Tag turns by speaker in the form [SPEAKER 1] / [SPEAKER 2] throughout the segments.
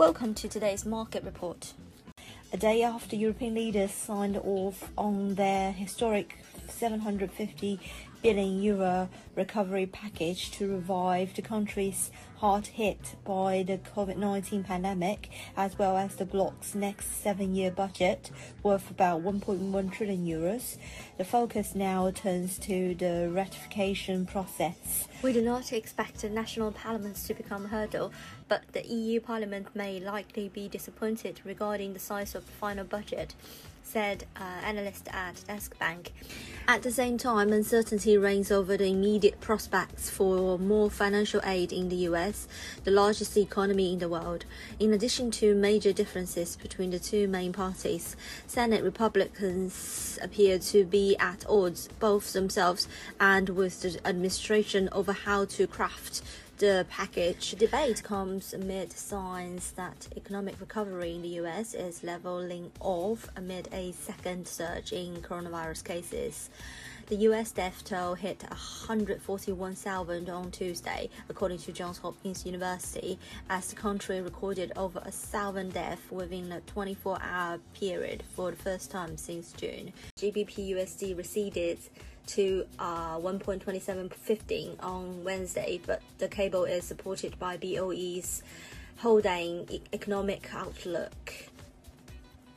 [SPEAKER 1] Welcome to today's market report.
[SPEAKER 2] A day after European leaders signed off on their historic 750 billion euro recovery package to revive the countries hard hit by the COVID-19 pandemic, as well as the bloc's next seven-year budget worth about 1.1 trillion euros. The focus now turns to the ratification process.
[SPEAKER 1] We do not expect the national parliaments to become a hurdle, but the EU Parliament may likely be disappointed regarding the size of the final budget said uh, analyst at Danske Bank. At the same time, uncertainty reigns over the immediate prospects for more financial aid in the US, the largest economy in the world. In addition to major differences between the two main parties, Senate Republicans appear to be at odds both themselves and with the administration over how to craft the package debate comes amid signs that economic recovery in the US is leveling off amid a second surge in coronavirus cases. The US death toll hit 141,000 on Tuesday, according to Johns Hopkins University, as the country recorded over a thousand deaths within a 24 hour period for the first time since June. GBP USD receded to uh, 1.2715 on Wednesday, but the cable is supported by BOE's holding economic outlook.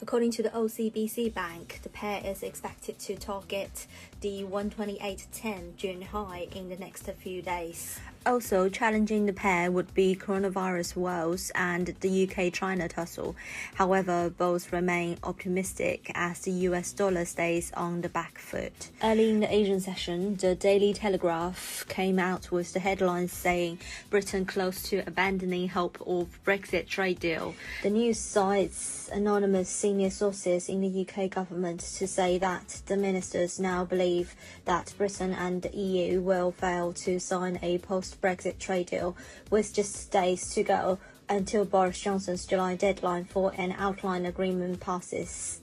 [SPEAKER 1] According to the OCBC Bank, the pair is expected to target the 128.10 June high in the next few days. Also, challenging the pair would be coronavirus woes and the UK China tussle. However, both remain optimistic as the US dollar stays on the back foot. Early in the Asian session, the Daily Telegraph came out with the headline saying Britain close to abandoning hope of Brexit trade deal. The news cites anonymous senior sources in the UK government to say that the ministers now believe that Britain and the EU will fail to sign a post Brexit trade deal, with just days to go until Boris Johnson's July deadline for an outline agreement passes.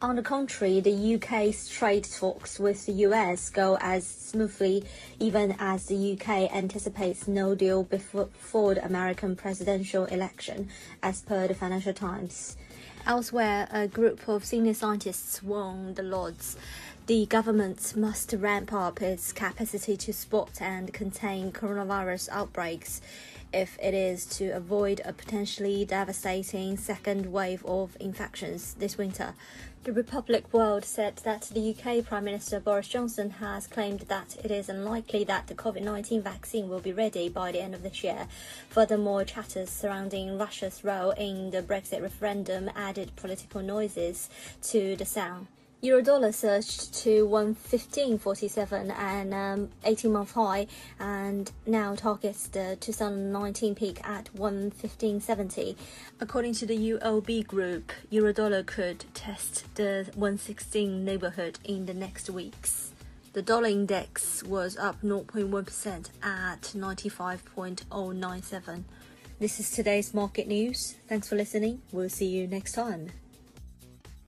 [SPEAKER 1] On the contrary, the UK's trade talks with the US go as smoothly even as the UK anticipates no deal before the American presidential election, as per the Financial Times. Elsewhere, a group of senior scientists warned the Lords the government must ramp up its capacity to spot and contain coronavirus outbreaks if it is to avoid a potentially devastating second wave of infections this winter. The Republic World said that the UK Prime Minister Boris Johnson has claimed that it is unlikely that the COVID 19 vaccine will be ready by the end of this year. Furthermore, chatters surrounding Russia's role in the Brexit referendum added political noises to the sound. Eurodollar surged to 115.47 and um, 18 month high and now targets the 2019 peak at 115.70. According to the UOB group, Eurodollar could test the 116 neighborhood in the next weeks. The dollar index was up 0.1% at 95.097. This is today's market news. Thanks for listening. We'll see you next time.